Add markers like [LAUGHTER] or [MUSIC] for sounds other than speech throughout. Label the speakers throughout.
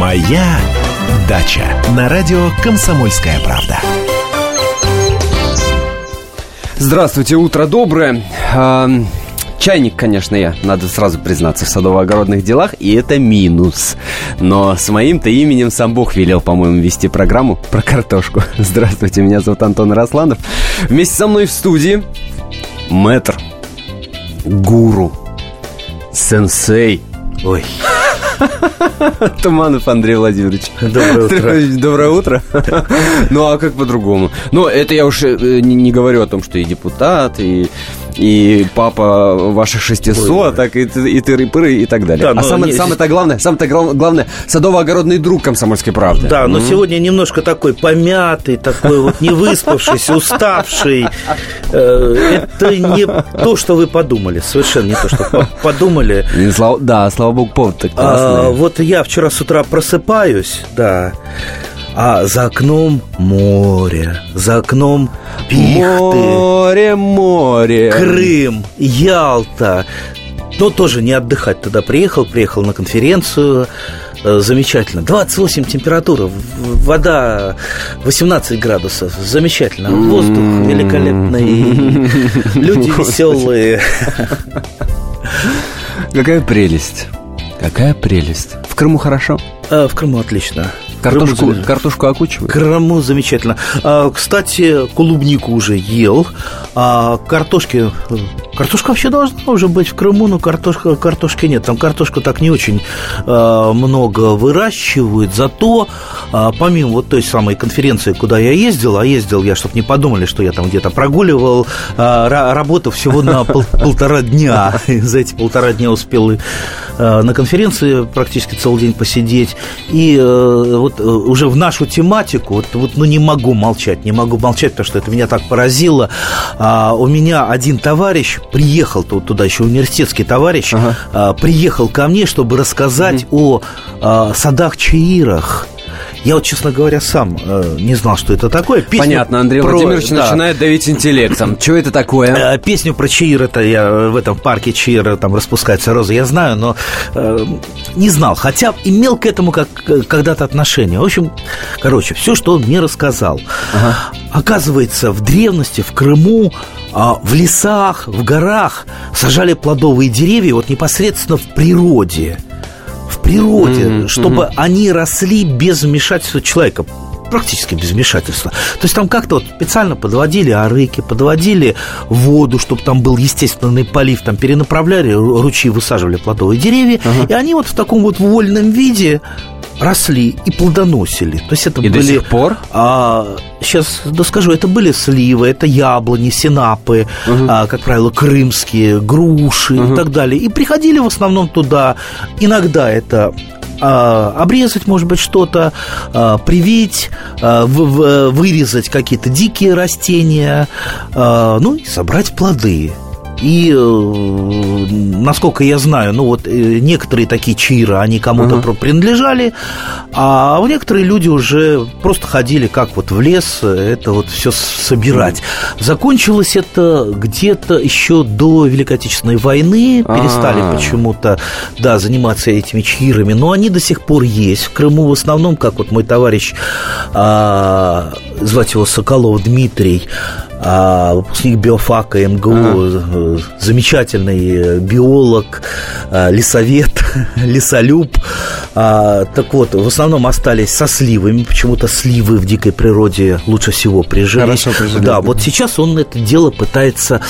Speaker 1: Моя дача на радио Комсомольская правда.
Speaker 2: Здравствуйте, утро доброе. А, чайник, конечно, я, надо сразу признаться, в садово-огородных делах, и это минус. Но с моим-то именем сам Бог велел, по-моему, вести программу про картошку. [LAUGHS] Здравствуйте, меня зовут Антон Росланов. Вместе со мной в студии мэтр, гуру, сенсей. Ой, [LAUGHS] Туманов Андрей Владимирович.
Speaker 3: Доброе утро.
Speaker 2: Доброе утро. [LAUGHS] Ну, а как по-другому? Ну, это я уж э, не, не говорю о том, что и депутат, и, и папа ваших 600, Ой, так и, и тыры-пыры и так далее. Да, а самое, не... самое-то главное, самое-то главное, садово-огородный друг комсомольской правды.
Speaker 3: Да, но mm-hmm. сегодня немножко такой помятый, такой вот невыспавшийся, [LAUGHS] уставший. Э, это не то, что вы подумали, совершенно не то, что подумали.
Speaker 2: Да, слава богу, повод так классный.
Speaker 3: А, вот я вчера с утра просыпаюсь, да, а за окном море, за окном пихты.
Speaker 2: Море, море.
Speaker 3: Крым, Ялта. Но тоже не отдыхать тогда приехал, приехал на конференцию, э, замечательно. 28 температура, вода 18 градусов, замечательно. Воздух великолепный, люди [LAUGHS] веселые.
Speaker 2: Какая прелесть. Какая прелесть. В Крыму хорошо?
Speaker 3: А, в Крыму отлично.
Speaker 2: Картошку, картошку окучивают?
Speaker 3: Крыму замечательно. А, кстати, клубнику уже ел. А картошки... Картошка вообще должна уже быть в Крыму, но картошка, картошки нет. Там картошку так не очень а, много выращивают. Зато, а, помимо вот той самой конференции, куда я ездил, а ездил я, чтобы не подумали, что я там где-то прогуливал, а, работа всего на пол, [LAUGHS] полтора дня. За эти полтора дня успел а, на конференции практически целый день посидеть. И а, вот э, уже в нашу тематику, вот, вот ну не могу молчать, не могу молчать, потому что это меня так поразило. А, у меня один товарищ приехал туда еще университетский товарищ ага. а, приехал ко мне, чтобы рассказать угу. о а, садах Чаирах. Я вот, честно говоря, сам э, не знал, что это такое.
Speaker 2: Песню Понятно, Андрей про... Владимирович да. начинает давить интеллектом. Что это такое?
Speaker 3: Э, песню про Чаир, это я в этом парке Чаира, там распускаются розы, я знаю, но э, не знал. Хотя имел к этому как когда-то отношение. В общем, короче, все, что он мне рассказал. Ага. Оказывается, в древности, в Крыму а в лесах, в горах сажали плодовые деревья вот непосредственно в природе природе, mm-hmm. чтобы mm-hmm. они росли без вмешательства человека практически без вмешательства. То есть там как-то вот специально подводили арыки, подводили воду, чтобы там был естественный полив, там перенаправляли ручьи, высаживали плодовые деревья, uh-huh. и они вот в таком вот вольном виде росли и плодоносили. То есть это
Speaker 2: и
Speaker 3: были...
Speaker 2: до сих пор?
Speaker 3: А, сейчас доскажу, это были сливы, это яблони, синапы, угу. а, как правило, крымские, груши угу. и так далее. И приходили в основном туда. Иногда это а, обрезать, может быть, что-то, а, привить, а, вырезать какие-то дикие растения, ну и собрать плоды. И, э, насколько я знаю, ну вот э, некоторые такие чиры, они кому-то uh-huh. принадлежали, а некоторые люди уже просто ходили как вот в лес это вот все собирать. Закончилось это где-то еще до Великой Отечественной войны, перестали А-а-а. почему-то, да, заниматься этими чирами, но они до сих пор есть. В Крыму в основном, как вот мой товарищ, а, звать его Соколов Дмитрий, а, выпускник биофака МГУ, ага. замечательный биолог, а, лесовед, [LAUGHS] лесолюб. А, так вот, в основном остались со сливами, почему-то сливы в дикой природе лучше всего прижились. Хорошо прижились. Да, вот сейчас он это дело пытается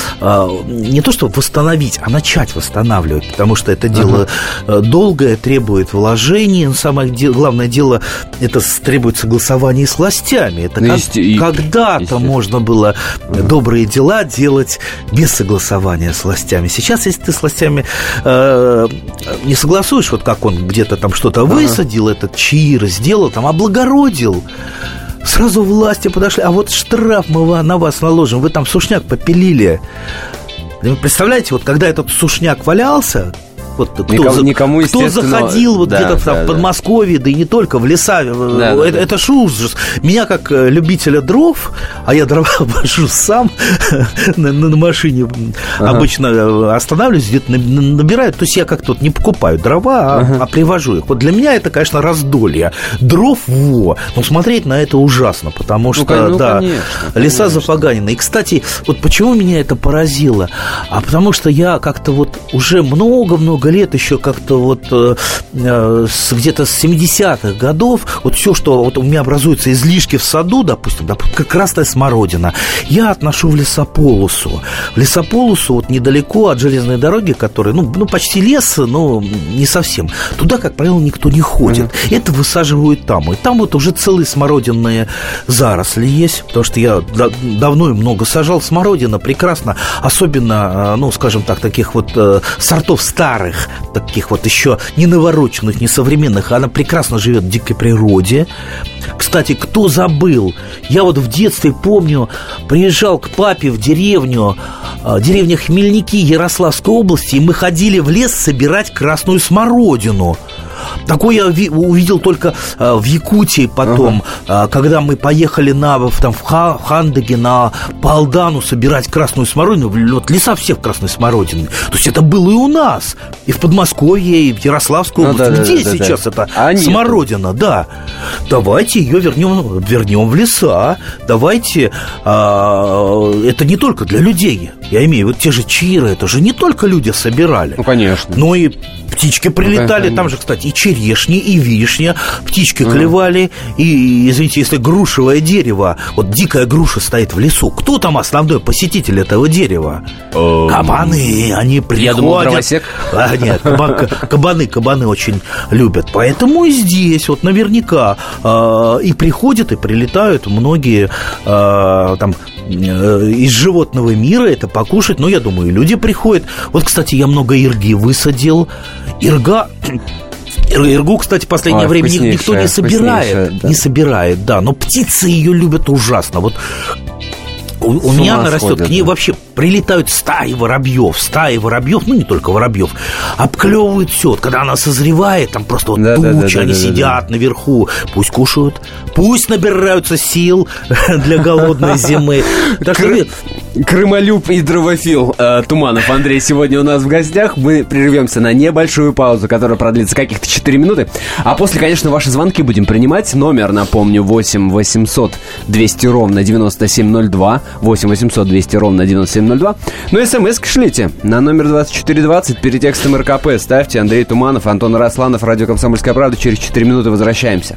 Speaker 3: не то чтобы восстановить, а начать восстанавливать, потому что это дело ага. долгое, требует вложений, но самое главное дело, это требует согласования с властями. Это ну, как, когда-то можно было добрые дела делать без согласования с властями. Сейчас, если ты с властями э, не согласуешь, вот как он где-то там что-то высадил, ага. этот чир сделал, там облагородил, сразу власти подошли, а вот штраф мы на вас наложим, вы там сушняк попилили. Представляете, вот когда этот сушняк валялся, вот кто,
Speaker 2: никому,
Speaker 3: за,
Speaker 2: никому,
Speaker 3: кто заходил вот да, где-то да, там, да. в Подмосковье, да и не только, в леса, да, это, да, это ж ужас. Меня как э, любителя дров, а я дрова [LAUGHS] вожу сам [LAUGHS] на, на машине, ага. обычно э, останавливаюсь, где-то набираю, то есть я как-то вот не покупаю дрова, а, ага. а привожу их. Вот для меня это, конечно, раздолье. Дров, во, но смотреть на это ужасно, потому ну, что, ну, да, конечно, леса конечно. запоганены. И, кстати, вот почему меня это поразило? А потому что я как-то вот уже много-много лет еще как-то вот э, э где-то с 70-х годов, вот все, что вот у меня образуется излишки в саду, допустим, допустим красная смородина, я отношу в лесополосу. В лесополосу вот недалеко от железной дороги, которая, ну, ну почти лес, но не совсем. Туда, как правило, никто не ходит. Mm-hmm. Это высаживают там. И там вот уже целые смородинные заросли есть, потому что я давно и много сажал смородина, прекрасно, особенно, э, ну, скажем так, таких вот сортов старых, таких вот еще не навороченных, не современных, она прекрасно живет в дикой природе. Кстати, кто забыл? Я вот в детстве помню, приезжал к папе в деревню, э, деревня Хмельники Ярославской области, и мы ходили в лес собирать красную смородину. Такое я увидел только э, в Якутии потом, ага. когда мы поехали на, там, в Хандеге на Палдану собирать красную смородину. Вот леса все в красной смородине. То есть это было и у нас. И в Подмосковье, и в Ярославской ну, области. Да, Где да, сейчас да, это а смородина? Нет. Да. Давайте ее вернем, вернем в леса. Давайте... А, это не только для людей. Я имею в виду те же чиры. Это же не только люди собирали.
Speaker 2: Ну, конечно.
Speaker 3: Но и птички прилетали. Ну, там же, кстати, и черешни, и вишня, птички mm. клевали, и, извините, если грушевое дерево, вот дикая груша стоит в лесу, кто там основной посетитель этого дерева? Um, кабаны, они приходят. Я думал,
Speaker 2: дровосек.
Speaker 3: А, нет, кабаны, кабаны очень любят. Поэтому и здесь вот наверняка э, и приходят, и прилетают многие э, там из животного мира это покушать, но я думаю, люди приходят. Вот, кстати, я много ирги высадил. Ирга Иргу, кстати, в последнее а, время никто не собирает. Да. Не собирает, да. Но птицы ее любят ужасно. Вот у, у меня она растет, к ней вообще прилетают стаи воробьев, стаи воробьев, ну не только воробьев, обклевывают все. Вот, когда она созревает, там просто вот да, тучи, да, да, они да, сидят да. наверху, пусть кушают, пусть набираются сил [LAUGHS] для голодной зимы.
Speaker 2: Так что Крымолюб и дровофил э, Туманов Андрей сегодня у нас в гостях. Мы прервемся на небольшую паузу, которая продлится каких-то 4 минуты. А после, конечно, ваши звонки будем принимать. Номер, напомню, 8 800 200 ровно 9702. 8 800 200 ровно 9702. Ну смс шлите на номер 2420 перед текстом РКП. Ставьте Андрей Туманов, Антон Расланов, Радио «Комсомольская правда». Через 4 минуты возвращаемся.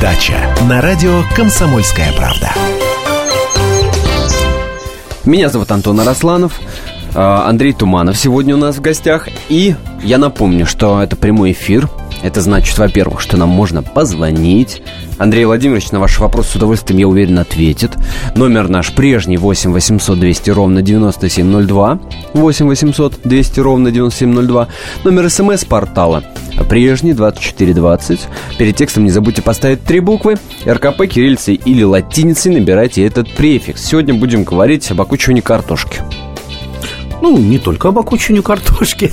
Speaker 1: дача на радио Комсомольская правда.
Speaker 2: Меня зовут Антон Арасланов. А, Андрей Туманов сегодня у нас в гостях. И я напомню, что это прямой эфир. Это значит, во-первых, что нам можно позвонить. Андрей Владимирович на ваш вопрос с удовольствием, я уверен, ответит. Номер наш прежний 8 800 200 ровно 9702. 8 800 200 ровно 9702. Номер смс-портала прежний 2420. Перед текстом не забудьте поставить три буквы. РКП, кириллицей или латиницей набирайте этот префикс. Сегодня будем говорить об окучивании картошки.
Speaker 3: Ну, не только об окучивании картошки.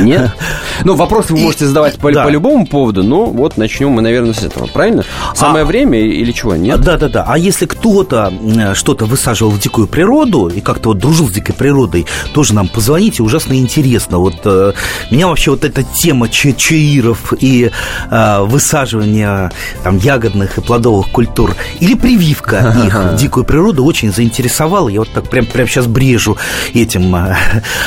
Speaker 2: Нет? [LAUGHS] Ну, вопросы вы можете задавать по, да. по любому поводу, но вот начнем мы, наверное, с этого, правильно? Самое а, время или чего, нет?
Speaker 3: Да, да, да. А если кто-то что-то высаживал в дикую природу и как-то вот дружил с дикой природой, тоже нам позвоните, ужасно интересно. Вот э, меня вообще вот эта тема ча чаиров и э, высаживания там ягодных и плодовых культур или прививка их в дикую природу очень заинтересовала. Я вот так прям, прям сейчас брежу этим.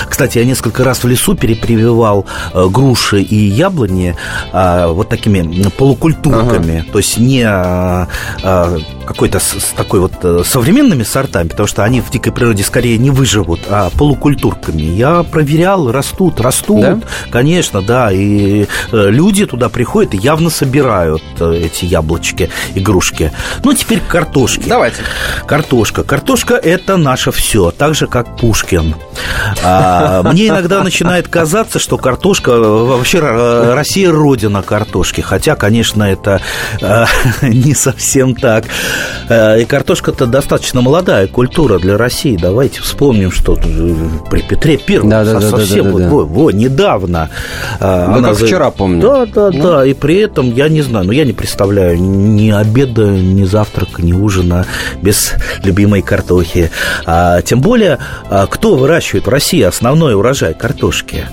Speaker 3: Кстати, я несколько раз в лесу перепрививал прививал э, груши и яблони а, вот такими полукультурками, ага. то есть не а, какой-то с, такой вот э, современными сортами, потому что они в дикой природе скорее не выживут, а полукультурками. Я проверял, растут, растут,
Speaker 2: Да?
Speaker 3: конечно, да, и э, люди туда приходят и явно собирают эти яблочки, игрушки. Ну, теперь к картошке.
Speaker 2: Давайте.
Speaker 3: Картошка. Картошка – это наше все, так же, как Пушкин. А, мне иногда начинает казаться, что картошка – вообще э, Россия – родина картошки. Хотя, конечно, это э, [LAUGHS] не совсем так. Э, И картошка-то достаточно молодая культура для России. Давайте вспомним, что э, при Петре Первом
Speaker 2: Да, да, да,
Speaker 3: совсем
Speaker 2: да, да,
Speaker 3: вот,
Speaker 2: да.
Speaker 3: во, во, недавно. э,
Speaker 2: Да как
Speaker 3: за-
Speaker 2: вчера помню.
Speaker 3: Да, да, да. И при этом, я не знаю, ну я не представляю ни обеда, ни завтрака, ни ужина без любимой картохи. А, тем более, а, кто выращивает в России основной урожай картошки?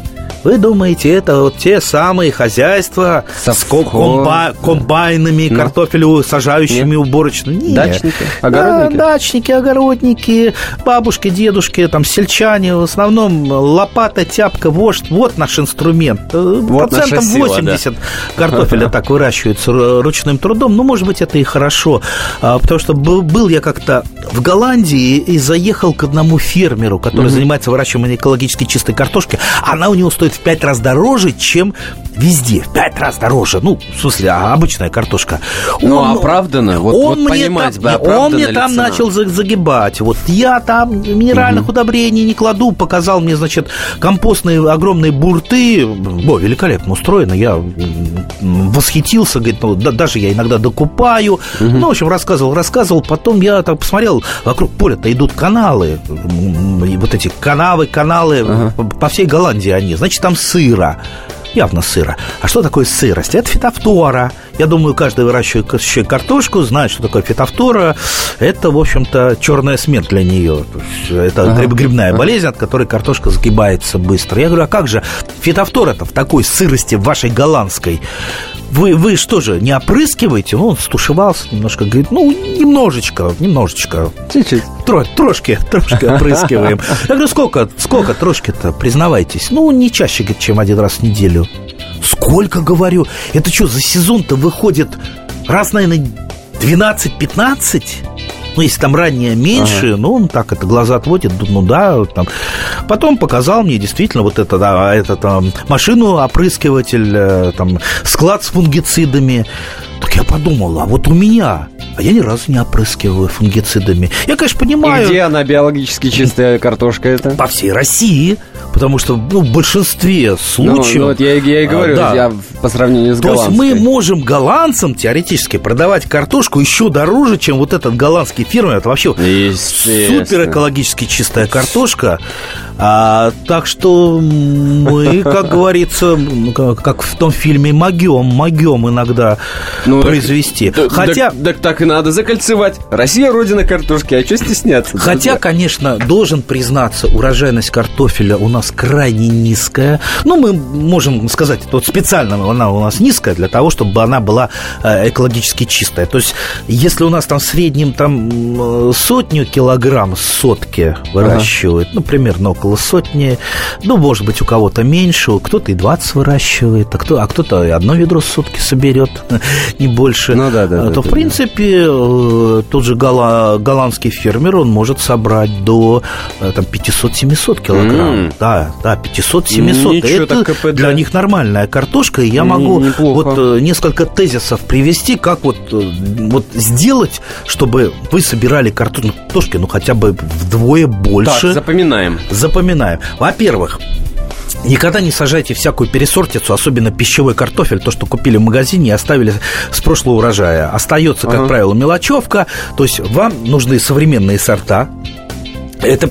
Speaker 3: Вы думаете, это вот те самые хозяйства с
Speaker 2: Совхоз.
Speaker 3: комба- комбайнами,
Speaker 2: Ну.
Speaker 3: картофелю сажающими уборочно? Нет.
Speaker 2: Дачники,
Speaker 3: Да,
Speaker 2: огородники?
Speaker 3: дачники, огородники, бабушки, дедушки, там, сельчане. В основном лопата, тяпка, вождь. Вот наш инструмент. Э,
Speaker 2: Вот
Speaker 3: Процентов
Speaker 2: наша сила,
Speaker 3: 80 картофеля [LAUGHS] так выращивается ру- ручным трудом. Ну, может быть, это и хорошо. А, Потому что был, был я как-то в Голландии и заехал к одному фермеру, который занимается выращиванием экологически чистой картошки. Она у него стоит в пять раз дороже, чем везде. В пять раз дороже. Ну, в смысле, а обычная картошка.
Speaker 2: Ну,
Speaker 3: Он-
Speaker 2: оправданно. Вот- вот
Speaker 3: мне
Speaker 2: понимать
Speaker 3: там,
Speaker 2: бы,
Speaker 3: он мне там
Speaker 2: цена.
Speaker 3: начал за- загибать. Вот я там минеральных удобрений не кладу, показал мне, значит, компостные огромные бурты. О, великолепно устроено. Я восхитился, говорит, ну, да- даже я иногда докупаю. Ну, в общем, рассказывал, рассказывал. Потом я так посмотрел, вокруг поля-то идут каналы. И вот эти канавы, каналы по- по всей Голландии они. Значит, там сыра. Явно сыра. А что такое сырость? Это фитофтора. Я думаю, каждый выращивающий картошку знает, что такое фитофтора. Это, в общем-то, черная смерть для нее. Это гриб- грибная болезнь, от которой картошка загибается быстро. Я говорю, а как же фитофтора-то в такой сырости в вашей голландской? Вы, вы что же, не опрыскиваете? Он стушевался немножко, говорит, ну, немножечко, немножечко.
Speaker 2: Чуть-чуть.
Speaker 3: Тро- трошки, трошки опрыскиваем. [LAUGHS] Я говорю, сколько, сколько трошки-то, признавайтесь? Ну, не чаще, говорит, чем один раз в неделю. Сколько, говорю? Это что, за сезон-то выходит раз, наверное, 12-15? Ну, если там ранее меньше, ну, он так это глаза отводит, ну да, там. Потом показал мне действительно вот это, да, это там машину опрыскиватель, э, там склад с фунгицидами. Так я подумал, а вот у меня, а я ни разу не опрыскиваю фунгицидами. Я, конечно,
Speaker 2: И
Speaker 3: понимаю,
Speaker 2: где она биологически чистая картошка это?
Speaker 3: по всей России, потому что ну, в большинстве
Speaker 2: Ну,
Speaker 3: случаев...
Speaker 2: ну, вот я, я и
Speaker 3: а,
Speaker 2: говорю,
Speaker 3: да.
Speaker 2: я по сравнению с
Speaker 3: То есть мы можем голландцам теоретически продавать картошку еще дороже, чем вот этот голландский фермер. Это вообще супер экологически чистая картошка. А, так что мы, как [LAUGHS] говорится, ну, как, в том фильме, могем, могем иногда
Speaker 2: Ну, так-
Speaker 3: произвести.
Speaker 2: Да-
Speaker 3: Хотя...
Speaker 2: Так, так, так и надо закольцевать. Россия родина картошки, а что стесняться?
Speaker 3: Хотя, конечно, должен признаться, урожайность картофеля у нас крайне низкая. Ну, мы можем сказать, это вот специально она у нас низкая для того, чтобы она была э, экологически чистая. То есть, если у нас там в среднем там э, сотню килограмм сотки выращивают, ну, примерно около сотни, ну, может быть, у кого-то меньше, кто-то и 20 выращивает, а, кто, а кто-то и одно ведро в сутки соберет, [LAUGHS] не больше.
Speaker 2: Ну да, да,
Speaker 3: А,
Speaker 2: да,
Speaker 3: то, в
Speaker 2: да,
Speaker 3: принципе, э, тот же голла- голландский фермер, он может собрать до э, там, 500-700 килограмм.
Speaker 2: М.
Speaker 3: Да, да, 500-700.
Speaker 2: Ничего
Speaker 3: Это
Speaker 2: так КПД.
Speaker 3: для них нормальная картошка. И я могу
Speaker 2: неплохо.
Speaker 3: вот э, несколько тезисов привести, как вот, э, вот сделать, чтобы вы собирали картошки, ну, хотя бы вдвое
Speaker 2: Так,
Speaker 3: больше.
Speaker 2: запоминаем.
Speaker 3: Запоминаем. Во-первых, Никогда не сажайте всякую пересортицу, особенно пищевой картофель, то, что купили в магазине и оставили с прошлого урожая. Остается, как
Speaker 2: Ага.
Speaker 3: правило, мелочевка. То есть вам нужны современные сорта. Это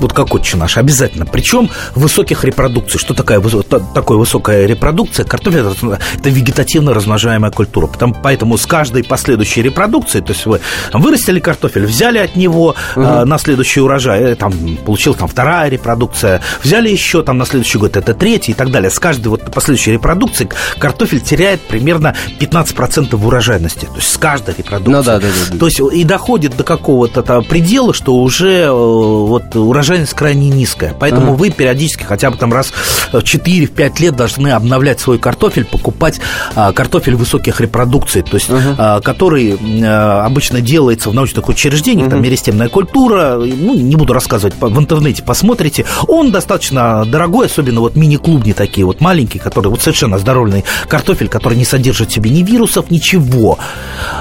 Speaker 3: вот как отче наш, обязательно. Причем высоких репродукций. Что такая, высо- та- такое высокая репродукция? Картофель это, это вегетативно размножаемая культура. Потому, поэтому с каждой последующей репродукцией, то есть вы вырастили картофель, взяли от него э, на следующий урожай, э, там получилась там вторая репродукция, взяли еще там на следующий год, это третий и так далее. С каждой вот последующей репродукции картофель теряет примерно 15% в урожайности. То есть с каждой репродукцией.
Speaker 2: Ну да, да, да, да.
Speaker 3: То есть и доходит до какого-то предела, что уже э, вот урожайность крайне низкая. Поэтому ага. вы периодически хотя бы там раз в 4-5 лет должны обновлять свой картофель, покупать а, картофель высоких репродукций, то есть ага. а, который а, обычно делается в научных учреждениях, ага. там меристемная культура, ну, не буду рассказывать, в интернете посмотрите. Он достаточно дорогой, особенно вот мини-клубни такие вот маленькие, которые вот совершенно здоровый картофель, который не содержит в себе ни вирусов, ничего.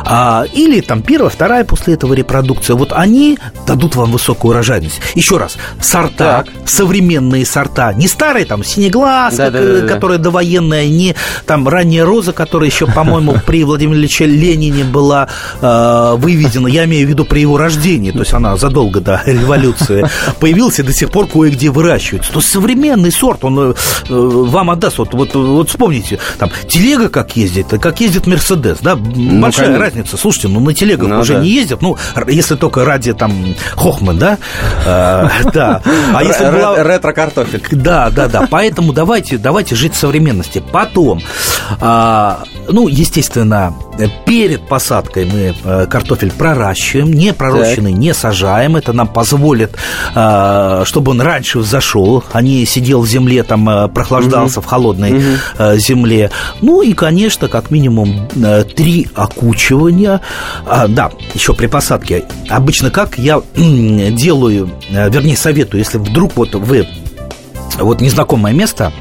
Speaker 3: А, или там первая, вторая после этого репродукция. Вот они дадут вам высокую урожайность. Еще раз, сорта, так. современные сорта, не старые там синеглаз, да, да, да, которая да. довоенная, не там ранняя роза, которая еще, по-моему, [LAUGHS] при Владимире Ильиче Ленине была э, выведена, я имею в виду при его рождении, то есть она задолго до [LAUGHS] революции появилась и до сих пор кое-где выращивается. То современный сорт, он э, вам отдаст. Вот, вот, вот вспомните, там телега как ездит, как ездит Мерседес, да, ну, большая конечно. разница. Слушайте, ну на телегах ну, уже да. не ездят, ну, если только ради там Хохман, да, [LAUGHS] да.
Speaker 2: А если была... ретро-картофель.
Speaker 3: Да, да, да. Поэтому давайте, давайте жить в современности. Потом, а, ну, естественно, перед посадкой мы э, картофель проращиваем, не пророщенный не сажаем. Это нам позволит, а, чтобы он раньше взошел, а не сидел в земле, там прохлаждался угу. в холодной угу. земле. Ну и, конечно, как минимум три окучивания. А, да, еще при посадке. Обычно как я [CLEARS THROAT] делаю, вернее, советую, если вдруг вот вы вот незнакомое место,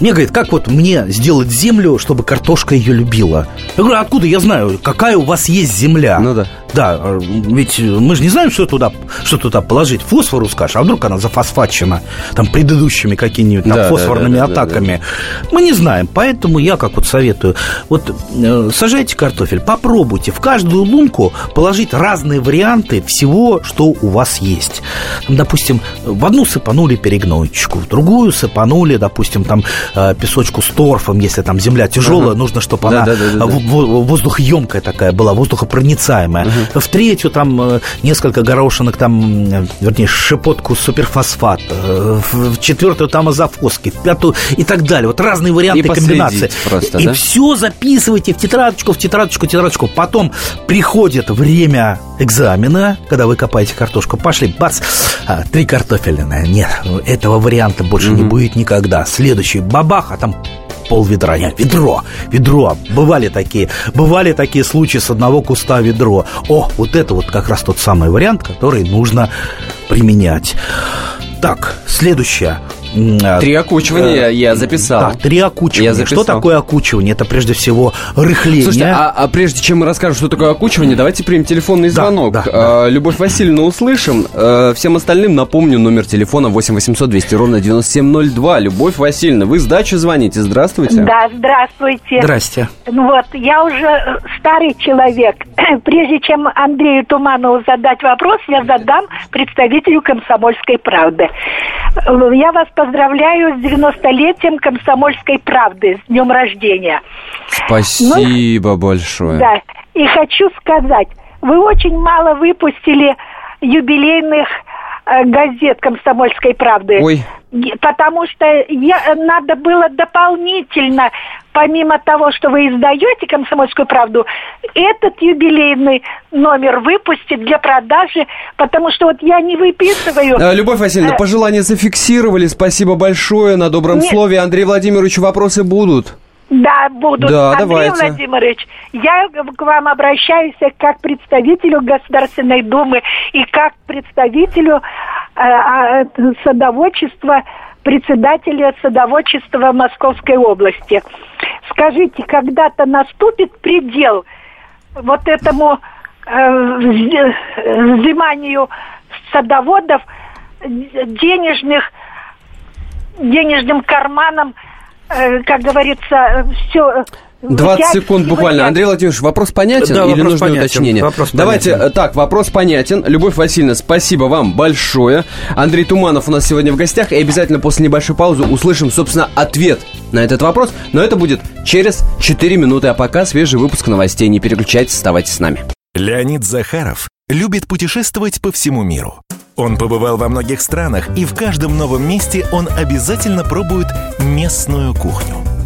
Speaker 3: мне говорит, как вот мне сделать землю, чтобы картошка ее любила? Я говорю, откуда я знаю, какая у вас есть земля?
Speaker 2: Ну да.
Speaker 3: Да, э, ведь мы же не знаем, что туда, что туда положить. Фосфору скажешь, а вдруг она зафосфачена там предыдущими какими-нибудь там, да, фосфорными да, да, атаками. Да, да, да. Мы не знаем, поэтому я как вот советую, вот э, сажайте картофель, попробуйте в каждую лунку положить разные варианты всего, что у вас есть. Допустим, в одну сыпанули перегнойчику, в другую сыпанули, допустим, там э, песочку с торфом, если там земля тяжелая, ага. нужно, чтобы да, она да, да, да, воздухоемкая такая была, воздухопроницаемая. Ага в третью там э, несколько горошинок, там, вернее, шепотку суперфосфат, э, в четвертую там азофоски, в пятую и так далее. Вот разные варианты и комбинации.
Speaker 2: Просто,
Speaker 3: и
Speaker 2: да?
Speaker 3: все записывайте в тетрадочку, в тетрадочку, в тетрадочку. Потом приходит время экзамена, когда вы копаете картошку, пошли, бац, а, три картофелины. Нет, этого варианта больше mm-hmm. не будет никогда. Следующий бабах, а там пол ведра. Нет, ведро, ведро. Бывали такие, бывали такие случаи с одного куста ведро. О, вот это вот как раз тот самый вариант, который нужно применять. Так, следующее.
Speaker 2: А, три окучивания э, я записал. Да,
Speaker 3: три окучивания. Я записал. Что такое окучивание? Это прежде всего рыхление.
Speaker 2: Слушайте, а, а прежде чем мы расскажем, что такое окучивание, давайте примем телефонный звонок. Да, да, а, да. Любовь Васильевна услышим. А, всем остальным напомню номер телефона 8 800 200 ровно 9702. Любовь Васильевна, вы с дачи звоните. Здравствуйте.
Speaker 4: Да, здравствуйте.
Speaker 3: Здрасте.
Speaker 4: Ну вот, я уже э, старый человек. [CLEARS THROAT] Прежде чем Андрею Туманову задать вопрос, я задам представителю комсомольской правды. Э, я вас поздравляю с 90-летием комсомольской правды, с днем рождения.
Speaker 2: Спасибо ну, большое.
Speaker 4: Да, и хочу сказать, вы очень мало выпустили юбилейных э, газет «Комсомольской правды».
Speaker 2: Ой.
Speaker 4: Потому что я, надо было дополнительно помимо того, что вы издаете «Комсомольскую правду», этот юбилейный номер выпустить для продажи, потому что вот я не выписываю...
Speaker 2: А, Любовь Васильевна, э, пожелания зафиксировали. Спасибо большое. На добром Нет. слове. Андрей Владимирович, вопросы будут?
Speaker 4: Да, будут.
Speaker 2: Да,
Speaker 4: Андрей
Speaker 2: давайте.
Speaker 4: Владимирович, я к вам обращаюсь как представителю Государственной Думы и как представителю э, э, садоводчества председателя садоводчества Московской области. Скажите, когда-то наступит предел вот этому э, взиманию садоводов денежных денежным карманом, э, как говорится, все
Speaker 2: 20 секунд буквально. Андрей Владимирович, вопрос понятен да, или нужно понятен. уточнение? Вопрос Давайте, понятен. так, вопрос понятен. Любовь Васильевна, спасибо вам большое. Андрей Туманов у нас сегодня в гостях. И обязательно после небольшой паузы услышим, собственно, ответ на этот вопрос. Но это будет через 4 минуты. А пока свежий выпуск новостей. Не переключайтесь, оставайтесь с нами.
Speaker 1: Леонид Захаров любит путешествовать по всему миру. Он побывал во многих странах, и в каждом новом месте он обязательно пробует местную кухню –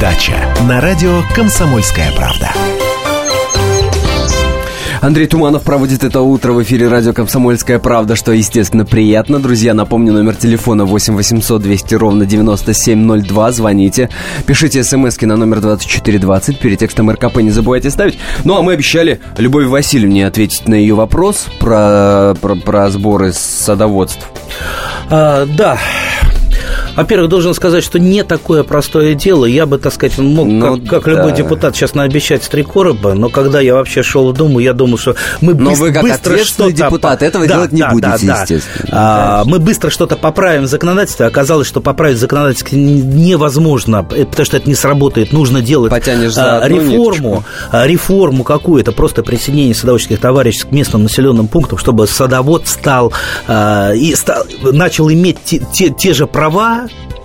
Speaker 1: дача» на радио «Комсомольская правда».
Speaker 2: Андрей Туманов проводит это утро в эфире радио «Комсомольская правда», что, естественно, приятно. Друзья, напомню, номер телефона 8 800 200 ровно 9702. Звоните. Пишите смс на номер 2420. Перед текстом РКП не забывайте ставить. Ну, а мы обещали Любови Васильевне ответить на ее вопрос про, про, про сборы садоводств.
Speaker 3: А, да, во-первых, должен сказать, что не такое простое дело. Я бы, так сказать, мог, ну, как, как да. любой депутат, сейчас наобещать три короба, но когда я вообще шел в Думу, я думал, что мы
Speaker 2: но
Speaker 3: быстро,
Speaker 2: вы как быстро что-то... депутат этого да, делать не да, будете, да, естественно.
Speaker 3: А, мы быстро что-то поправим в законодательстве. Оказалось, что поправить законодательство невозможно, э, потому что это не сработает. Нужно делать
Speaker 2: Потянешь за
Speaker 3: а, реформу, а, реформу какую-то, просто присоединение садоводческих товариществ к местным населенным пунктам, чтобы садовод стал а, и стал, начал иметь те, те, те же права,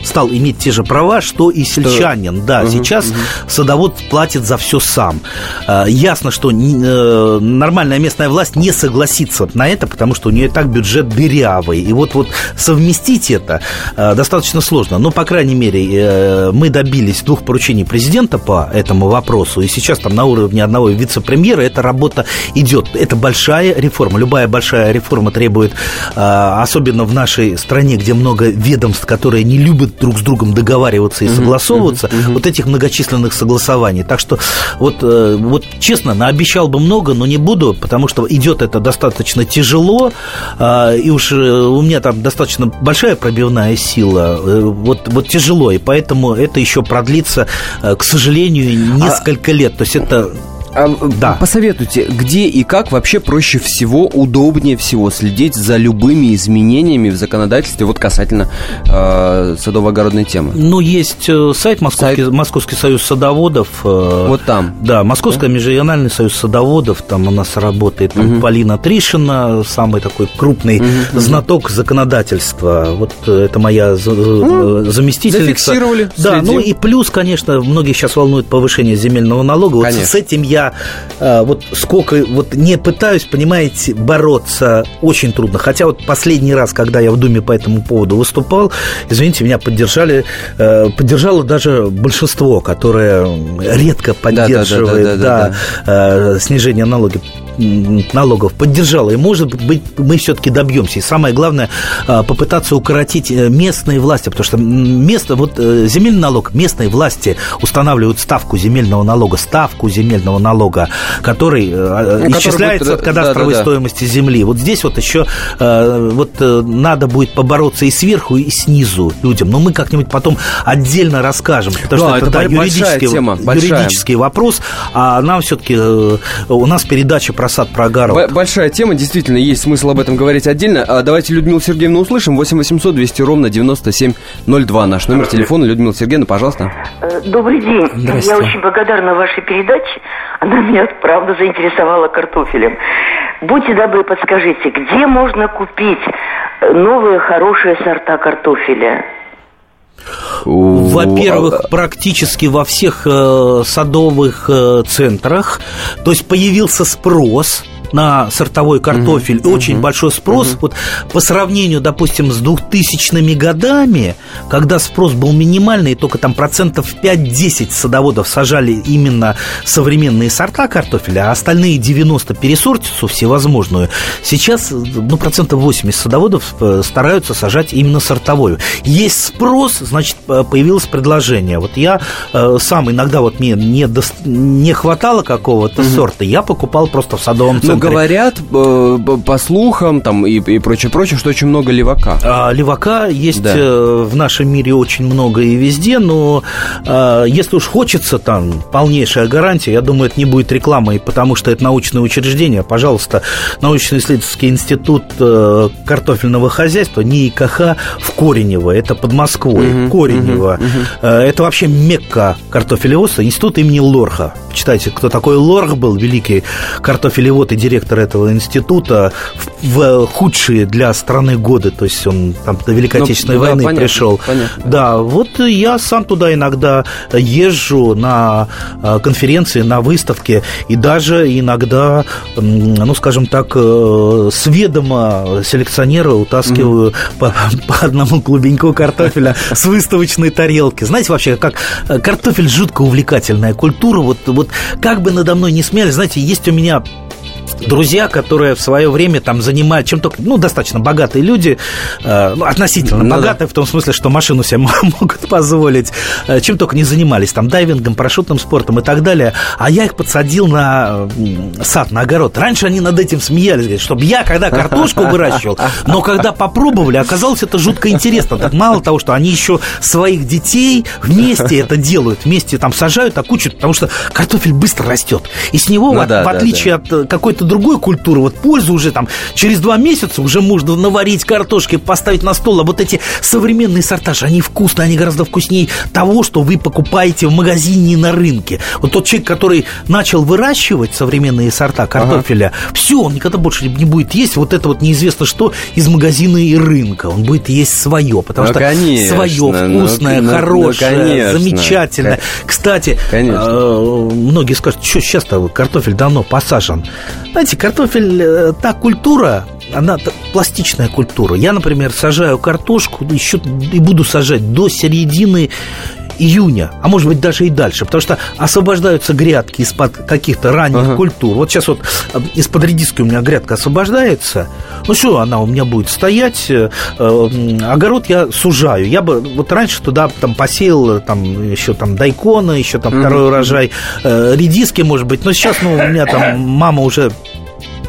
Speaker 3: стал иметь те же права, что и сельчанин. Да, угу, сейчас угу. садовод платит за все сам. А, ясно, что э, нормальная местная власть не согласится на это, потому что у нее и так бюджет дырявый. И вот, вот совместить это э, достаточно сложно. Но, по крайней мере, э, мы добились двух поручений президента по этому вопросу. И сейчас там на уровне одного вице-премьера эта работа идет. Это большая реформа. Любая большая реформа требует, особенно в нашей стране, где много ведомств, которые не любят друг с другом договариваться и согласовываться, вот этих многочисленных согласований. Так что вот, э, вот честно, наобещал бы много, но не буду, потому что идет это достаточно тяжело, а, и уж э, у меня там достаточно большая пробивная сила, э, вот, вот тяжело, и поэтому это еще продлится, к сожалению, несколько а... лет. То есть это
Speaker 2: а, да. Посоветуйте, где и как вообще проще всего, удобнее всего следить за любыми изменениями в законодательстве вот касательно э, садово-огородной темы?
Speaker 3: Ну, есть э, сайт Московский, сайт... Московский союз садоводов.
Speaker 2: Э, вот там?
Speaker 3: Да, Московский да? межрегиональный союз садоводов, там у нас работает там, угу. Полина Тришина, самый такой крупный угу. знаток законодательства. Вот э, это моя ну, заместительница.
Speaker 2: Зафиксировали.
Speaker 3: Да, следим. ну и плюс, конечно, многих сейчас волнует повышение земельного налога. Вот с этим я э, вот сколько, вот не пытаюсь, понимаете, бороться очень трудно. Хотя вот последний раз, когда я в Думе по этому поводу выступал, извините, меня поддержали, э, поддержало даже большинство, которое редко поддерживает да, да, да, да, да, да. Э, снижение налоги налогов поддержала. И, может быть, мы все-таки добьемся. И самое главное, а, попытаться укоротить э, местные власти, потому что место, вот э, земельный налог, местные власти устанавливают ставку земельного налога, ставку земельного налога, который, э, ну, исчисляется будет, от кадастровой да, да, да. стоимости земли. Вот здесь вот еще вот надо будет побороться и сверху, и снизу людям. Но мы как-нибудь потом отдельно расскажем, потому да, что это, это да, юридический, тема, юридический вопрос, а нам все-таки у нас передача про просад, про огород.
Speaker 2: Большая тема, действительно, есть смысл об этом говорить отдельно. А давайте Людмилу Сергеевну услышим. 8 800 200 ровно 9702. Наш номер телефона. Людмила Сергеевна, пожалуйста.
Speaker 5: Э, добрый день. Я очень благодарна вашей передаче. Она меня, правда, заинтересовала картофелем. Будьте добры, подскажите, где можно купить новые хорошие сорта картофеля?
Speaker 3: Во-первых, практически во всех э, садовых э, центрах, то есть появился спрос на сортовой картофель, угу, очень угу, большой спрос. Угу. Вот по сравнению, допустим, с 2000-ми годами, когда спрос был минимальный, только там процентов 5-10 садоводов сажали именно современные сорта картофеля, а остальные 90 пересортицу всевозможную. Сейчас, ну, процентов 80 садоводов э, стараются сажать именно сортовую. Есть спрос, значит, появилось предложение. Вот я э, сам иногда вот мне не, до, не хватало какого-то угу. сорта, я покупал просто в садовом центре
Speaker 2: говорят, э, по слухам там и, и прочее, прочее, что очень много левака.
Speaker 3: А, левака есть да. Э, в нашем мире очень много и везде, но а, если уж хочется там полнейшая гарантия, я думаю, это не будет рекламой, потому что это научное учреждение. Пожалуйста, научно-исследовательский институт э, картофельного хозяйства НИИКХ в Коренево, это под Москвой, угу, Коренево. Угу, угу. Это вообще Мекка картофелеводства, институт имени Лорха. Читайте, кто такой Лорх был, великий картофелевод и директор этого института в худшие для страны годы, то есть он там до Великой ну, Отечественной ну, войны да, понятно, пришел. Понятно. Да, вот я сам туда иногда езжу на э, конференции, на выставки, и даже иногда, ну, скажем так, э, с ведома селекционера утаскиваю mm-hmm. по, по одному клубеньку картофеля с выставочной тарелки. Знаете, вообще, как э, картофель жутко увлекательная культура, вот, вот как бы надо мной не смеялись, знаете, есть у меня друзья, которые в свое время там занимают чем только, ну, достаточно богатые люди, э, ну, относительно ну, богатые, да. в том смысле, что машину себе [LAUGHS] могут позволить, э, чем только не занимались, там, дайвингом, парашютным спортом и так далее, а я их подсадил на сад, на огород. Раньше они над этим смеялись, говорят, чтобы я, когда картошку выращивал, [LAUGHS] но когда попробовали, оказалось это жутко интересно. Так мало того, что они еще своих детей вместе это делают, вместе там сажают, окучивают, потому что картофель быстро растет. И с него, ну, в, да, в отличие да, да. от какой-то другой культуры, вот пользу уже там через два месяца уже можно наварить картошки, поставить на стол, а вот эти современные сорта, они вкусные, они гораздо вкуснее того, что вы покупаете в магазине и на рынке. Вот тот человек, который начал выращивать современные сорта картофеля, ага. все, он никогда больше не будет есть вот это вот неизвестно что из магазина и рынка. Он будет есть свое, потому ну, что конечно, свое ну, вкусное, ну, хорошее, ну, конечно, замечательное. Кстати, конечно. Э, многие скажут, что сейчас-то картофель давно посажен. Знаете, картофель, э, та культура, она пластичная культура. Я, например, сажаю картошку еще и буду сажать до середины июня, а может быть даже и дальше, потому что освобождаются грядки из-под каких-то ранних ага. культур. Вот сейчас вот э, из-под редиски у меня грядка освобождается, ну что, она у меня будет стоять, э, огород я сужаю. Я бы вот раньше туда там посеял там еще там дайкона, еще там второй урожай редиски, может быть, но сейчас, ну, у меня там мама уже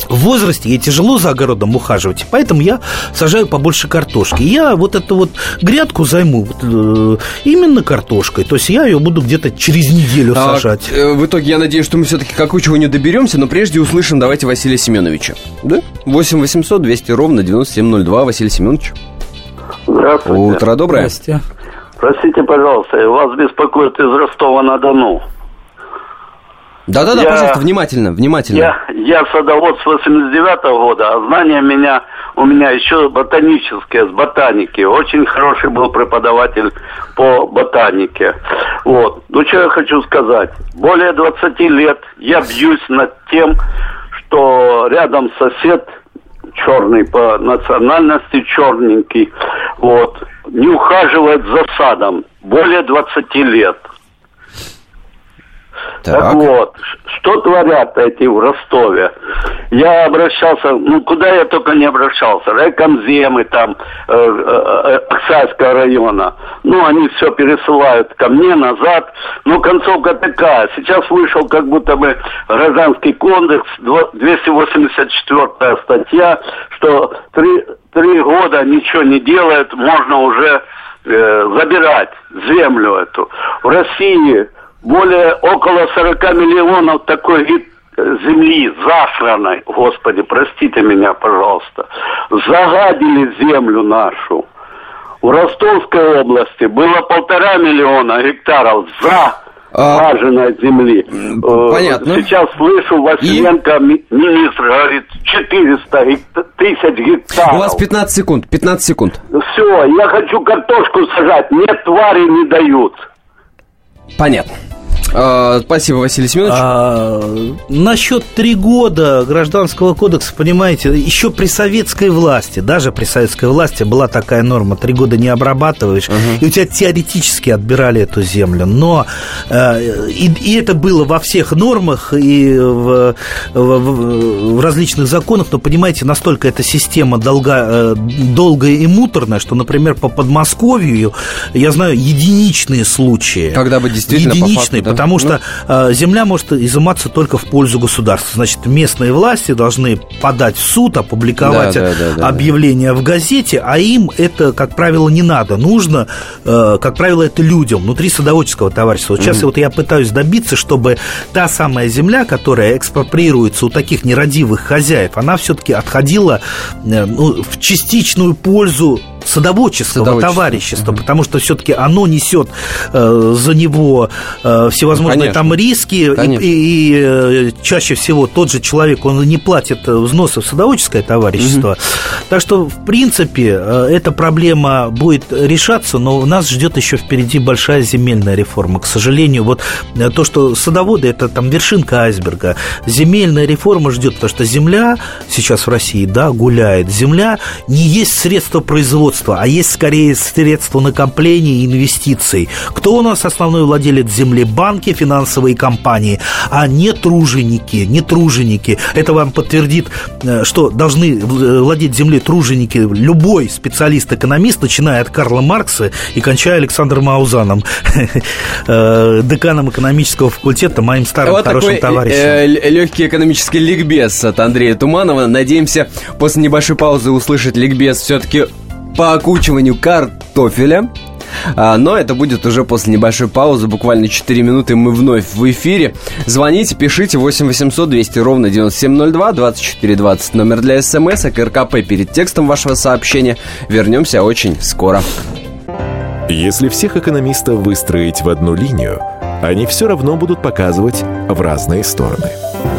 Speaker 3: в возрасте ей тяжело за огородом ухаживать, поэтому я сажаю побольше картошки. Я вот эту вот грядку займу вот, э, именно картошкой, то есть я ее буду где-то через неделю а, сажать.
Speaker 2: Э, в итоге я надеюсь, что мы все-таки к не доберемся, но прежде услышим давайте Василия Семеновича. Да? 8 800 200 ровно 9702. Василий Семенович.
Speaker 6: Здравствуйте.
Speaker 2: Утро доброе.
Speaker 3: Здравствуйте.
Speaker 6: Простите, пожалуйста, вас беспокоит из Ростова-на-Дону.
Speaker 2: Да-да-да, я, пожалуйста, внимательно, внимательно.
Speaker 6: Я, я садовод с 89 -го года, а знания меня, у меня еще ботанические, с ботаники. Очень хороший был преподаватель по ботанике. Вот. Ну, что я хочу сказать. Более 20 лет я бьюсь над тем, что рядом сосед черный по национальности, черненький, вот, не ухаживает за садом более 20 лет. Так. так вот, что творят эти в Ростове? Я обращался, ну куда я только не обращался, райкомземы там, э, э, э, Оксайского района. Ну, они все пересылают ко мне назад. Но концовка такая. Сейчас вышел как будто бы гражданский кодекс, 284 статья, что три, три года ничего не делает, можно уже э, забирать землю эту. В России более около 40 миллионов такой вид земли засранной, Господи, простите меня, пожалуйста, загадили землю нашу. В Ростовской области было полтора миллиона гектаров за а, земли.
Speaker 2: Понятно.
Speaker 6: Сейчас слышу, Василенко, И... министр, говорит, 400 тысяч гектаров.
Speaker 2: У вас 15 секунд, 15 секунд.
Speaker 6: Все, я хочу картошку сажать, нет, твари не дают.
Speaker 2: Понятно. А, спасибо, Василий Семенович.
Speaker 3: А, насчет три года гражданского кодекса, понимаете, еще при советской власти, даже при советской власти была такая норма, три года не обрабатываешь, угу. и у тебя теоретически отбирали эту землю. Но э, и, и это было во всех нормах и в, в, в различных законах, но, понимаете, настолько эта система долга, э, долгая и муторная, что, например, по Подмосковью я знаю единичные случаи.
Speaker 2: Когда бы действительно
Speaker 3: единичные,
Speaker 2: по факту, да?
Speaker 3: Потому что э, земля может изыматься только в пользу государства. Значит, местные власти должны подать в суд, опубликовать да, да, да, объявление в газете, а им это, как правило, не надо. Нужно, э, как правило, это людям внутри садоводческого товарищества. Вот сейчас mm-hmm. вот я пытаюсь добиться, чтобы та самая земля, которая экспроприируется у таких нерадивых хозяев, она все-таки отходила э, ну, в частичную пользу садоводческого, садоводческого. товарищества, угу. потому что все-таки оно несет э, за него э, всевозможные там риски, и, и, и э, чаще всего тот же человек, он не платит взносы в садоводческое товарищество. Угу. Так что, в принципе, э, эта проблема будет решаться, но нас ждет еще впереди большая земельная реформа. К сожалению, вот э, то, что садоводы, это там вершинка айсберга. Земельная реформа ждет, потому что земля сейчас в России, да, гуляет. Земля не есть средство производства производства, а есть скорее средства накопления и инвестиций. Кто у нас основной владелец земли? Банки, финансовые компании, а не труженики, не труженики. Это вам подтвердит, э, что должны владеть землей труженики любой специалист-экономист, начиная от Карла Маркса и кончая Александром Маузаном, [LAUGHS] э, деканом экономического факультета, моим старым вот хорошим такой товарищем. Э,
Speaker 2: легкий экономический ликбез от Андрея Туманова. Надеемся, после небольшой паузы услышать ликбез все-таки по окучиванию картофеля. А, но это будет уже после небольшой паузы, буквально 4 минуты, мы вновь в эфире. Звоните, пишите 8 800 200 ровно 9702, 2420 номер для смс, а КРКП перед текстом вашего сообщения. Вернемся очень скоро.
Speaker 1: Если всех экономистов выстроить в одну линию, они все равно будут показывать в разные стороны.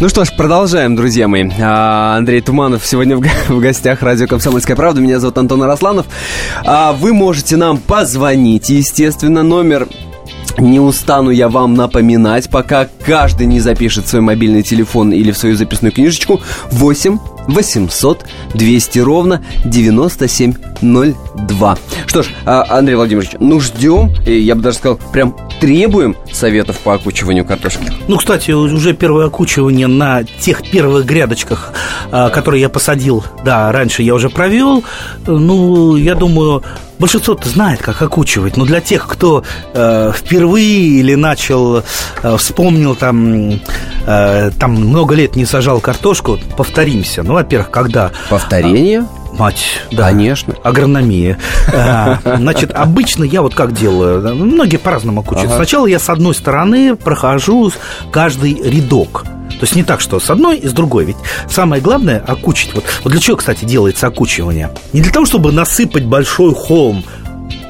Speaker 2: Ну что ж, продолжаем, друзья мои. А, Андрей Туманов сегодня [LAUGHS] в гостях радио «Комсомольская правда». Меня зовут Антон Арасланов. А, вы можете нам позвонить, естественно. Номер не устану я вам напоминать, пока каждый не запишет свой мобильный телефон или в свою записную книжечку 8 800 200 ровно 9702. Что ж, а, Андрей Владимирович, ну ждем, я бы даже сказал, прям требуем советов по окучиванию картошки.
Speaker 3: Ну, кстати, уже первое окучивание на тех первых грядочках, а, которые я посадил, да, раньше я уже провел. Ну, я думаю, большинство знает, как окучивать, но для тех, кто э, впервые или начал, э, вспомнил там, э, там много лет не сажал картошку, повторимся. Ну, во-первых, когда...
Speaker 2: Повторение?
Speaker 3: Мать, да.
Speaker 2: Конечно.
Speaker 3: Агрономия. [LAUGHS] А, значит, обычно я вот как делаю, многие по-разному окучивают. Ага. Сначала я с одной стороны прохожу каждый рядок. То есть не так, что с одной и с другой. Ведь самое главное окучить. Вот, вот для чего, кстати, делается окучивание? Не для того, чтобы насыпать большой холм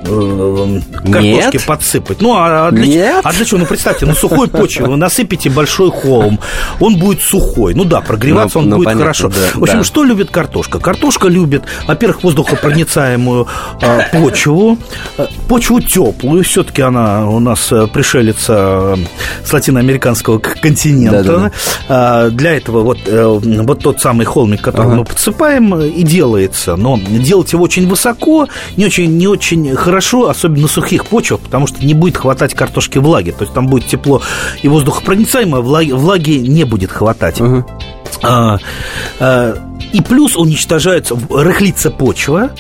Speaker 3: картошки Нет. подсыпать. Ну, а, для, Нет. а для чего? Ну, представьте, на сухой почве вы насыпите большой холм, он будет сухой. Ну да, прогреваться ну, он ну, будет понятно, хорошо. Да, в общем, да. что любит картошка? Картошка любит, во-первых, воздухопроницаемую э, почву, э, почву теплую, все-таки она у нас э, пришелица с латиноамериканского континента. Да, да, да. Для этого вот, э, вот тот самый холмик, который ага. мы подсыпаем, и делается. Но делать его очень высоко, не очень, не очень хорошо хорошо, особенно на сухих почвах, потому что не будет хватать картошки влаги. То есть там будет тепло и воздухопроницаемое, влаги, влаги не будет хватать. Угу. А, а, и плюс уничтожается, рыхлится почва,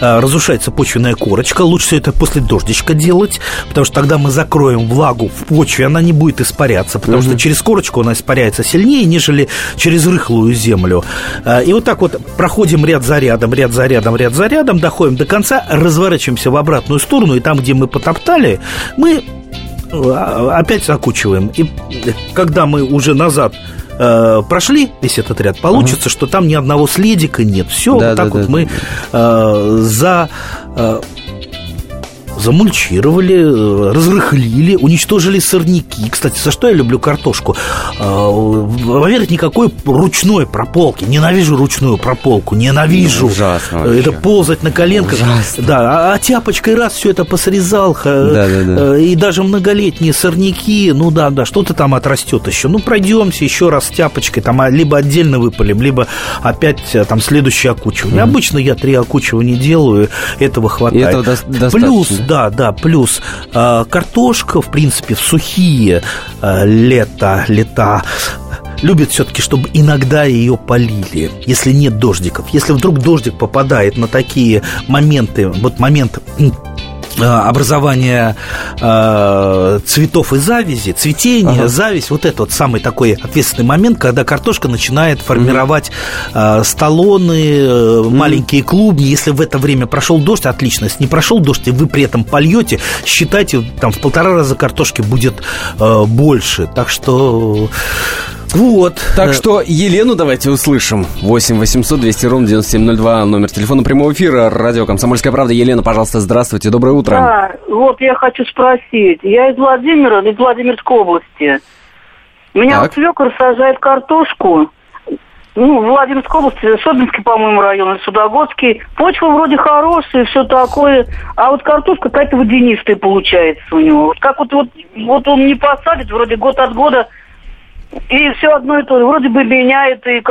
Speaker 3: а, разрушается почвенная корочка. Лучше все это после дождичка делать, потому что тогда мы закроем влагу в почве, она не будет испаряться, потому угу. что через корочку она испаряется сильнее, нежели через рыхлую землю. А, и вот так вот проходим ряд за рядом, ряд за рядом, ряд за рядом, доходим до конца, разворачиваемся в обратную сторону, и там, где мы потоптали, мы а, опять окучиваем. И когда мы уже назад э, прошли весь этот ряд, получится, ага. что там ни одного следика нет. Все, да, вот так да, вот да, мы. Э, за... Э, замульчировали, э, разрыхлили, уничтожили сорняки. Кстати, за что я люблю картошку? А, во-первых, никакой ручной прополки. Ненавижу ручную прополку, ненавижу. Ну, ужасно вообще. Это ползать на коленках. Ужасно. Да, а, а тяпочкой раз все это посрезал. Да, да, да. И даже многолетние сорняки, ну да, да, что-то там отрастет еще. Ну, пройдемся еще раз с тяпочкой, там а, либо отдельно выпалим, либо опять там следующее окучивание. Mm-hmm. Обычно я три окучивания делаю, этого хватает. И этого до- Плюс, да, да, плюс э, картошка, в принципе, в сухие э, лето, лета любит все-таки, чтобы иногда ее полили, если нет дождиков. Если вдруг дождик попадает на такие моменты, вот момент образование э, цветов и завязи, цветение, ага. зависть, вот это вот самый такой ответственный момент, когда картошка начинает формировать э, столоны, э, маленькие клубни. Если в это время прошел дождь, отлично. Если не прошел дождь, и вы при этом польете, считайте, там в полтора раза картошки будет э, больше. Так что
Speaker 2: вот. Так что Елену давайте услышим. 8 800 200 ровно 9702, номер телефона прямого эфира, радио «Комсомольская правда». Елена, пожалуйста, здравствуйте, доброе утро.
Speaker 7: Да, вот я хочу спросить. Я из Владимира, из Владимирской области. Меня так. свекор сажает картошку. Ну, в Владимирской области, Собинский, по-моему, район, Судогодский. Почва вроде хорошая, все такое. А вот картошка какая-то водянистая получается у него. Вот как вот, вот, вот он не посадит, вроде год от года и все одно и то же. Вроде бы меняет и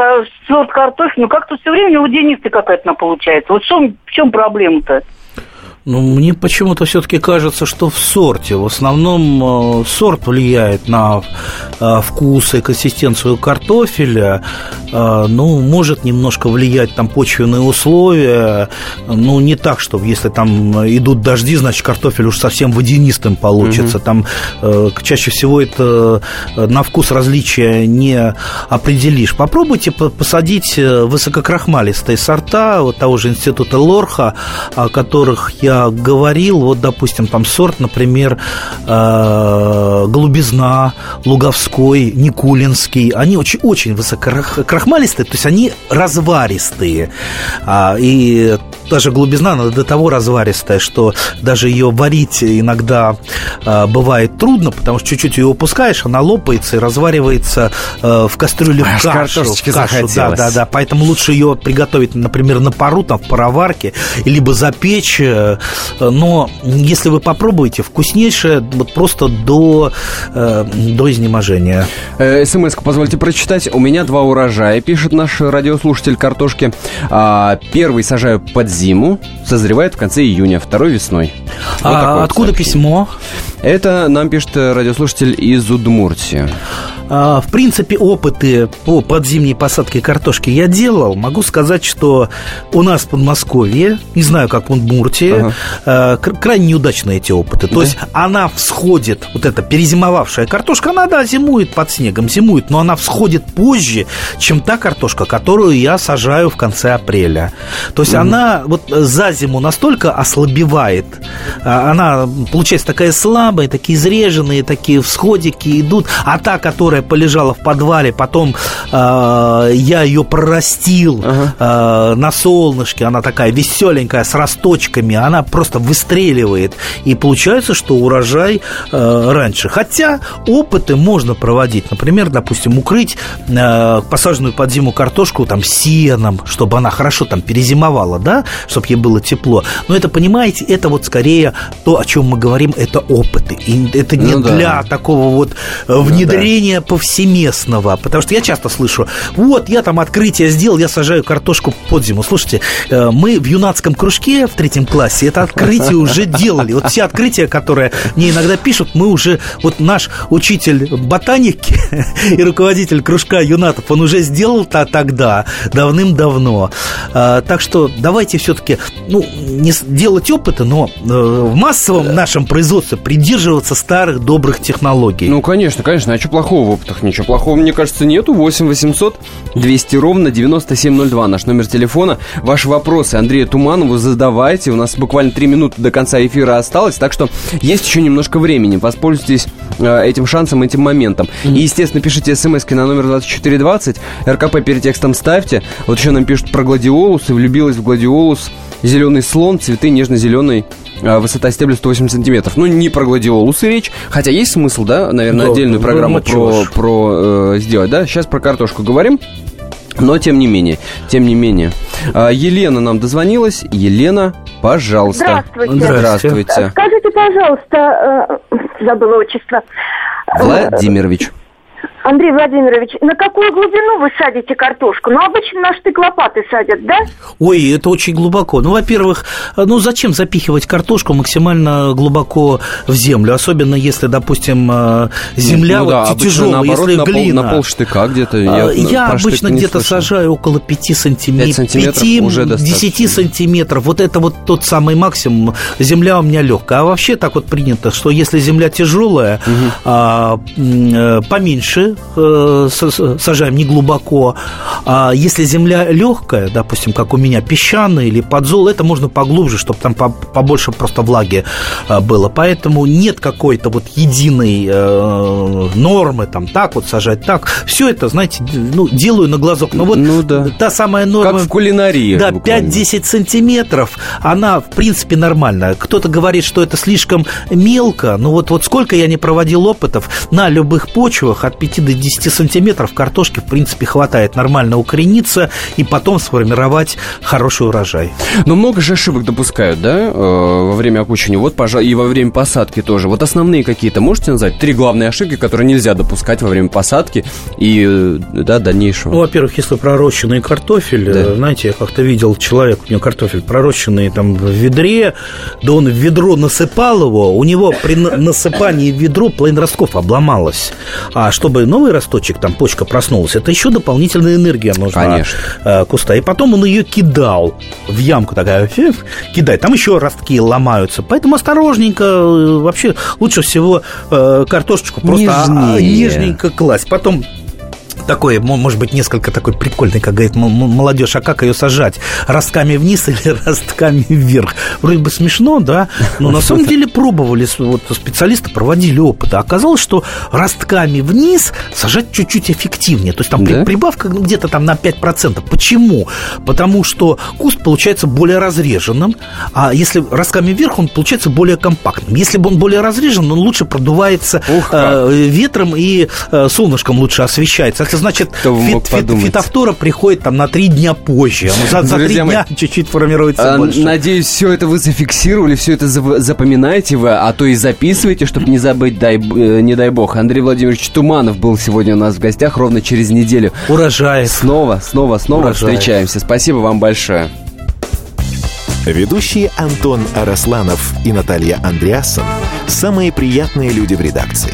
Speaker 7: сорт картофеля, но как-то все время водянистый какая-то она получается. Вот в чем, в чем проблема-то?
Speaker 3: Ну, мне почему-то все-таки кажется, что в сорте. В основном э, сорт влияет на э, вкус и консистенцию картофеля. Э, ну, может немножко влиять там почвенные условия. Ну, не так, что если там идут дожди, значит, картофель уж совсем водянистым получится. Угу. Там чаще всего это на вкус различия не определишь. Попробуйте посадить высококрахмалистые сорта вот того же института Лорха, о которых я говорил, вот, допустим, там сорт, например, э, голубизна, луговской, никулинский, они очень, очень высококрахмалистые, то есть они разваристые. А, и даже глубизна, она до того разваристая, что даже ее варить иногда э, бывает трудно, потому что чуть-чуть ее упускаешь, она лопается и разваривается э, в кастрюле в кашу. В кашу да, да, да. Поэтому лучше ее приготовить, например, на пару, там, в пароварке, либо запечь. Э, но если вы попробуете, вкуснейшее вот просто до, э, до изнеможения.
Speaker 2: Э, СМС-ку позвольте прочитать. У меня два урожая, пишет наш радиослушатель картошки. А, первый сажаю под зиму, созревает в конце июня, второй весной.
Speaker 3: Вот а откуда сообщение. письмо?
Speaker 2: Это нам пишет радиослушатель из Удмуртии.
Speaker 3: А, в принципе, опыты по подзимней посадке картошки я делал. Могу сказать, что у нас в Подмосковье, не знаю, как в Удмуртии, ага. А, крайне неудачные эти опыты. То да? есть она всходит, вот эта перезимовавшая картошка, она, да, зимует под снегом, зимует, но она всходит позже, чем та картошка, которую я сажаю в конце апреля. То есть угу. она вот за зиму настолько ослабевает, а, она получается такая слабая, такие изреженные, такие всходики идут, а та, которая полежала в подвале, потом э, я ее прорастил ага. э, на солнышке, она такая веселенькая, с росточками, она просто выстреливает. И получается, что урожай э, раньше. Хотя опыты можно проводить. Например, допустим, укрыть э, посаженную под зиму картошку там сеном, чтобы она хорошо там перезимовала, да, чтобы ей было тепло. Но это, понимаете, это вот скорее то, о чем мы говорим, это опыты. И это не ну, для да. такого вот внедрения повсеместного. Потому что я часто слышу, вот, я там открытие сделал, я сажаю картошку под зиму. Слушайте, э, мы в юнацком кружке в третьем классе это открытие уже [LAUGHS] делали. Вот все открытия, которые мне иногда пишут, мы уже, вот наш учитель ботаники [LAUGHS] и руководитель кружка юнатов, он уже сделал то тогда, давным-давно. А, так что давайте все-таки, ну, не делать опыты, но э, в массовом нашем производстве придерживаться старых добрых технологий.
Speaker 2: Ну, конечно, конечно, а что плохого в опытах? Ничего плохого, мне кажется, нету. 8 800 200 ровно 9702 наш номер телефона. Ваши вопросы Андрею Туманову задавайте. У нас буквально 3 минуты до конца эфира осталось, так что есть еще немножко времени. Воспользуйтесь э, этим шансом, этим моментом. Mm-hmm. И, естественно, пишите смс на номер 2420. РКП перед текстом ставьте. Вот еще нам пишут про гладиолус. И влюбилась в гладиолус. Зеленый слон, цветы нежно-зеленой высота стебля 180 сантиметров. Ну, не про гладиолусы речь, хотя есть смысл, да, наверное, да, отдельную программу про, про э, сделать, да? Сейчас про картошку говорим. Но тем не менее, тем не менее. А, Елена нам дозвонилась. Елена, пожалуйста.
Speaker 8: Здравствуйте. Здравствуйте. Скажите, пожалуйста, э, забыла отчество.
Speaker 2: Владимирович.
Speaker 8: Андрей Владимирович, на какую глубину вы садите картошку? Ну, обычно на штык лопаты садят, да?
Speaker 3: Ой, это очень глубоко. Ну, во-первых, ну зачем запихивать картошку максимально глубоко в землю? Особенно если, допустим, э, земля ну, вот да, тяжелая, если
Speaker 2: на
Speaker 3: глина.
Speaker 2: Пол, на полштыка где-то.
Speaker 3: Я, я обычно где-то сажаю около 5 сантиметров. 5
Speaker 2: сантиметров 5, уже
Speaker 3: 10 сантиметров. Вот это вот тот самый максимум. Земля у меня легкая. А вообще так вот принято, что если земля тяжелая, угу. а, э, поменьше э, сажаем не глубоко. А если земля легкая, допустим, как у меня песчаная или подзол, это можно поглубже, чтобы там побольше просто влаги э, было. Поэтому нет какой-то вот единой э, нормы, там так вот сажать, так. Все это, знаете, ну, делаю на глазок. Но вот ну, да. та самая норма...
Speaker 2: Как в кулинарии.
Speaker 3: Да, 5-10 сантиметров, она, в принципе, нормальная. Кто-то говорит, что это слишком мелко, но вот, вот сколько я не проводил опытов на любых почвах от 5 до 10 сантиметров картошки, в принципе, хватает нормально укорениться и потом сформировать хороший урожай.
Speaker 2: Но много же ошибок допускают, да, э, во время опущения. Вот, пожалуй, и во время посадки тоже. Вот основные какие-то можете назвать? Три главные ошибки, которые нельзя допускать во время посадки и, э, да, дальнейшего.
Speaker 3: Ну, во-первых, если пророщенный картофель, да. Знаете, я как-то видел человек, у него картофель пророщенный там в ведре, да он в ведро насыпал его, у него при насыпании в ведро половина ростков обломалась. А чтобы новый росточек, там почка проснулась, это еще дополнительная энергия нужна
Speaker 2: Конечно.
Speaker 3: Э, куста. И потом он ее кидал в ямку такая, [LAUGHS] кидает. Там еще ростки ломаются. Поэтому осторожненько, э, вообще лучше всего э, картошечку просто а, нежненько класть. Потом такой, может быть, несколько такой прикольный, как говорит молодежь, а как ее сажать? Ростками вниз [LAUGHS] или ростками вверх? Вроде бы смешно, да, но на самом деле пробовали, вот специалисты проводили опыты. Оказалось, что ростками вниз сажать чуть-чуть эффективнее. То есть там да? прибавка где-то там на 5%. Почему? Потому что куст получается более разреженным, а если ростками вверх, он получается более компактным. Если бы он более разрежен, он лучше продувается э, ветром и э, солнышком лучше освещается это значит, фит, фит, фитофтора приходит там на три дня позже. За, за три дня [LAUGHS] чуть-чуть формируется а, больше.
Speaker 2: Надеюсь, все это вы зафиксировали, все это запоминаете вы, а то и записывайте, чтобы не забыть, дай, э, не дай бог. Андрей Владимирович Туманов был сегодня у нас в гостях ровно через неделю.
Speaker 3: Урожай.
Speaker 2: Снова, снова, снова Урожай. встречаемся. Спасибо вам большое.
Speaker 1: Ведущие Антон Арасланов и Наталья Андреасон – самые приятные люди в редакции.